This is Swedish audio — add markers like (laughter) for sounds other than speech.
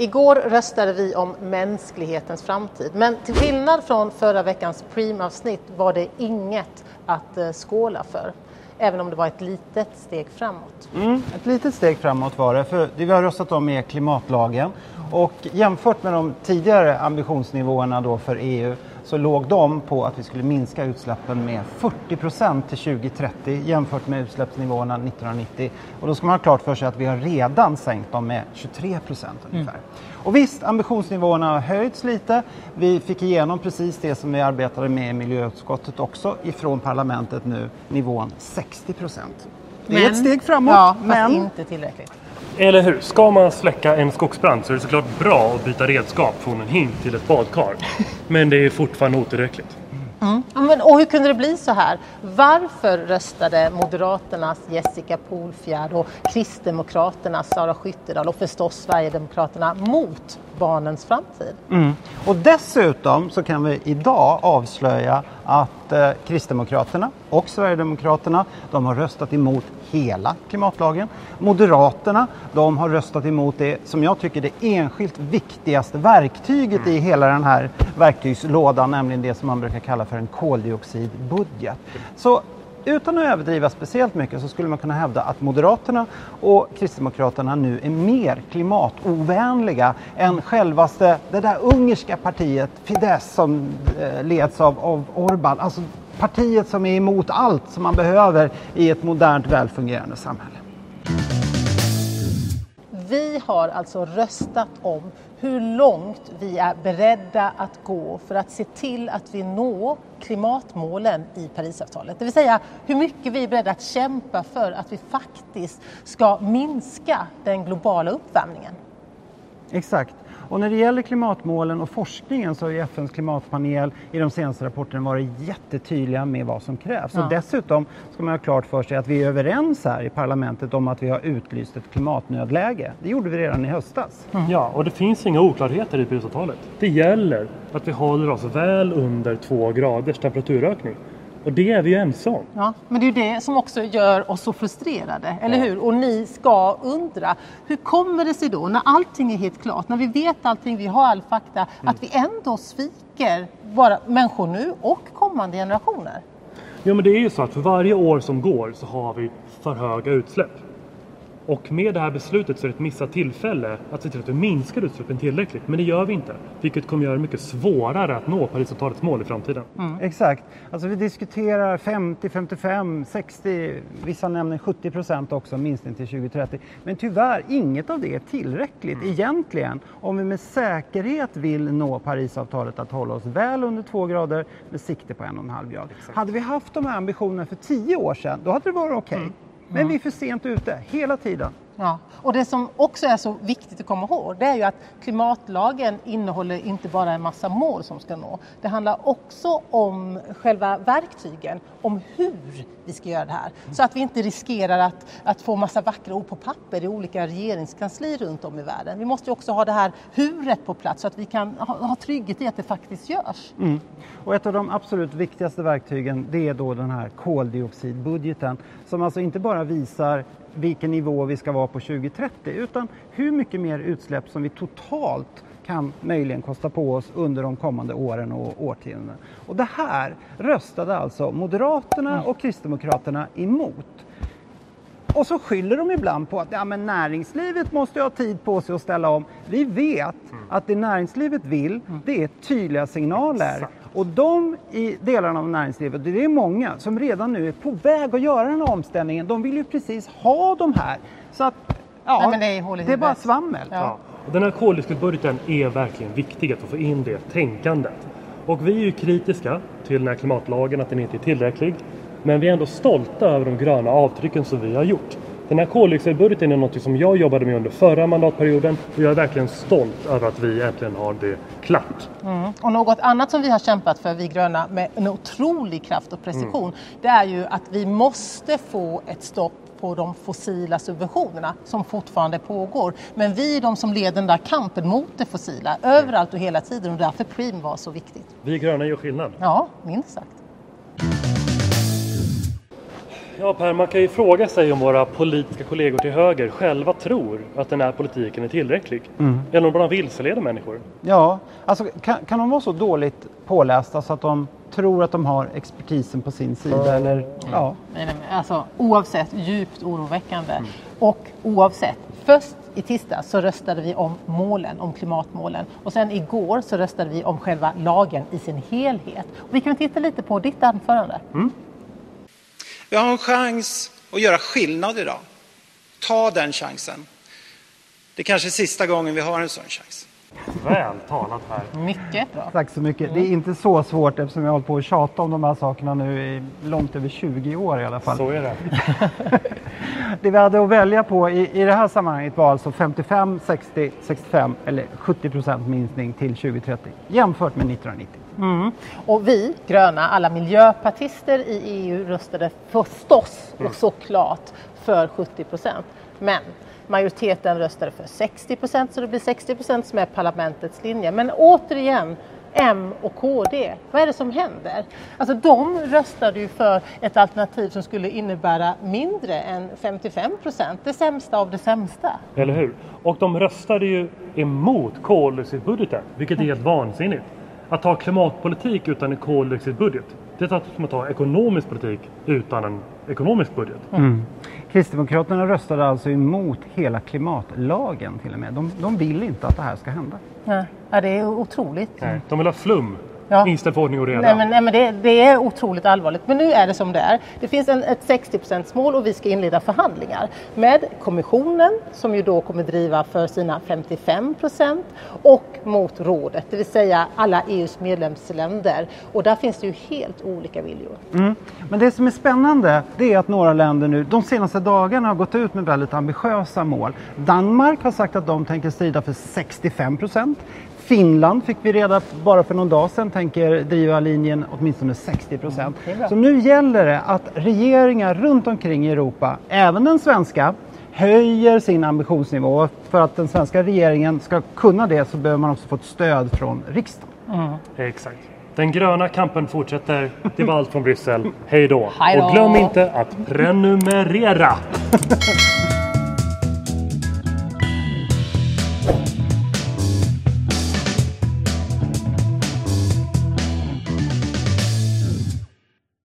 Igår röstade vi om mänsklighetens framtid, men till skillnad från förra veckans Preem-avsnitt var det inget att eh, skåla för. Även om det var ett litet steg framåt. Mm, ett litet steg framåt var det, för det vi har röstat om är klimatlagen. Och jämfört med de tidigare ambitionsnivåerna då för EU så låg de på att vi skulle minska utsläppen med 40 procent till 2030 jämfört med utsläppsnivåerna 1990. Och då ska man ha klart för sig att vi har redan sänkt dem med 23 procent ungefär. Mm. Och visst, ambitionsnivåerna har höjts lite. Vi fick igenom precis det som vi arbetade med i miljöutskottet också ifrån parlamentet nu, nivån 60 procent. Det är men, ett steg framåt, ja, men inte tillräckligt. Eller hur? Ska man släcka en skogsbrand så är det såklart bra att byta redskap från en hink till ett badkar. (laughs) Men det är fortfarande otillräckligt. Mm. Men, och hur kunde det bli så här? Varför röstade Moderaternas Jessica Polfjärd och Kristdemokraternas Sara Skyttedal och förstås Sverigedemokraterna mot barnens framtid? Mm. Och dessutom så kan vi idag avslöja att eh, Kristdemokraterna och Sverigedemokraterna de har röstat emot hela klimatlagen. Moderaterna de har röstat emot det som jag tycker det enskilt viktigaste verktyget i hela den här verktygslådan, nämligen det som man brukar kalla för en koldioxidbudget. Så utan att överdriva speciellt mycket så skulle man kunna hävda att Moderaterna och Kristdemokraterna nu är mer klimatovänliga än självaste det där ungerska partiet Fidesz som eh, leds av, av Orbán. Alltså partiet som är emot allt som man behöver i ett modernt välfungerande samhälle. Vi har alltså röstat om hur långt vi är beredda att gå för att se till att vi når klimatmålen i Parisavtalet. Det vill säga hur mycket vi är beredda att kämpa för att vi faktiskt ska minska den globala uppvärmningen. Exakt. Och när det gäller klimatmålen och forskningen så har ju FNs klimatpanel i de senaste rapporterna varit jättetydliga med vad som krävs. Ja. Och dessutom ska man ha klart för sig att vi är överens här i parlamentet om att vi har utlyst ett klimatnödläge. Det gjorde vi redan i höstas. Mm. Ja, och det finns inga oklarheter i Parisavtalet. Det gäller att vi håller oss väl under två graders temperaturökning. Och det är vi ju ense om. Ja, men det är ju det som också gör oss så frustrerade, eller ja. hur? Och ni ska undra, hur kommer det sig då när allting är helt klart, när vi vet allting, vi har all fakta, mm. att vi ändå sviker bara människor nu och kommande generationer? Ja, men det är ju så att för varje år som går så har vi för höga utsläpp. Och med det här beslutet så är det ett missat tillfälle att se till att vi minskar utsläppen tillräckligt. Men det gör vi inte. Vilket kommer göra det mycket svårare att nå Parisavtalets mål i framtiden. Mm. Exakt. Alltså vi diskuterar 50, 55, 60, vissa nämner 70 procent också minskning till 2030. Men tyvärr, inget av det är tillräckligt mm. egentligen om vi med säkerhet vill nå Parisavtalet att hålla oss väl under två grader med sikte på en och en halv grad. Exakt. Hade vi haft de här ambitionerna för tio år sedan, då hade det varit okej. Okay. Mm. Men vi är för sent ute hela tiden. Ja. Och det som också är så viktigt att komma ihåg det är ju att klimatlagen innehåller inte bara en massa mål som ska nå. Det handlar också om själva verktygen, om hur vi ska göra det här. Så att vi inte riskerar att, att få massa vackra ord på papper i olika regeringskanslier runt om i världen. Vi måste också ha det här huret på plats så att vi kan ha, ha trygghet i att det faktiskt görs. Mm. Och ett av de absolut viktigaste verktygen det är då den här koldioxidbudgeten som alltså inte bara visar vilken nivå vi ska vara på 2030 utan hur mycket mer utsläpp som vi totalt kan möjligen kosta på oss under de kommande åren och årtiondena. Och det här röstade alltså Moderaterna och Kristdemokraterna emot. Och så skyller de ibland på att ja, men näringslivet måste ha tid på sig att ställa om. Vi vet att det näringslivet vill, det är tydliga signaler. Och de i delarna av näringslivet, det är många som redan nu är på väg att göra den här omställningen. De vill ju precis ha de här. Så att, ja, Nej, det, är det är bara svammel. Ja. Och den här koldioxidbudgeten är verkligen viktig att få in det tänkandet. Och vi är ju kritiska till den här klimatlagen, att den inte är tillräcklig. Men vi är ändå stolta över de gröna avtrycken som vi har gjort. Den här koldioxidbudgeten är något som jag jobbade med under förra mandatperioden och jag är verkligen stolt över att vi äntligen har det klart. Mm. Och något annat som vi har kämpat för, vi gröna, med en otrolig kraft och precision, mm. det är ju att vi måste få ett stopp på de fossila subventionerna som fortfarande pågår. Men vi är de som leder den där kampen mot det fossila överallt och hela tiden och därför Preem var så viktigt. Vi gröna gör skillnad. Ja, minst sagt. Ja Per, man kan ju fråga sig om våra politiska kollegor till höger själva tror att den här politiken är tillräcklig. Eller om de bara vilseleder människor. Ja, alltså kan, kan de vara så dåligt pålästa så att de tror att de har expertisen på sin sida? Eller, ja. Nej, nej, Alltså, oavsett, djupt oroväckande. Och oavsett, först i tisdag så röstade vi om målen, om klimatmålen. Och sen igår så röstade vi om själva lagen i sin helhet. Och vi kan titta lite på ditt anförande. Vi har en chans att göra skillnad idag. Ta den chansen. Det är kanske är sista gången vi har en sån chans. Väl talat här. Mycket bra. Tack så mycket. Det är inte så svårt eftersom jag har hållit på att tjata om de här sakerna nu i långt över 20 år i alla fall. Så är det. (laughs) Det vi hade att välja på i, i det här sammanhanget var alltså 55, 60, 65 eller 70 procent minskning till 2030 jämfört med 1990. Och vi gröna, alla miljöpartister i EU röstade förstås och såklart för 70 procent. Men majoriteten röstade för 60 procent så det blir 60 procent som är parlamentets linje. Men återigen, M och KD, vad är det som händer? Alltså de röstade ju för ett alternativ som skulle innebära mindre än 55 procent, det sämsta av det sämsta. Eller hur? Och de röstade ju emot koldioxidbudgeten, vilket är helt vansinnigt. Att ta klimatpolitik utan en koldioxidbudget, det är som att ta ekonomisk politik utan en ekonomisk budget. Kristdemokraterna röstade alltså emot hela klimatlagen till och med. De, de vill inte att det här ska hända. Ja, det är otroligt. Nej, de vill ha flum Ja. istället för ordning och reda. Nej, men, nej, men det, det är otroligt allvarligt. Men nu är det som det är. Det finns en, ett 60% mål och vi ska inleda förhandlingar med kommissionen som ju då kommer driva för sina 55% och mot rådet, det vill säga alla EUs medlemsländer. Och där finns det ju helt olika viljor. Men det som är spännande det är att några länder nu de senaste dagarna har gått ut med väldigt ambitiösa mål. Danmark har sagt att de tänker strida för 65 procent. Finland fick vi reda på bara för någon dag sedan tänker driva linjen åtminstone 60 procent. Så nu gäller det att regeringar runt omkring i Europa, även den svenska, höjer sin ambitionsnivå. För att den svenska regeringen ska kunna det så behöver man också få ett stöd från riksdagen. Exakt. Den gröna kampen fortsätter. Det var allt från Bryssel. (laughs) Hej då! Hej då. Och glöm inte att prenumerera! (laughs)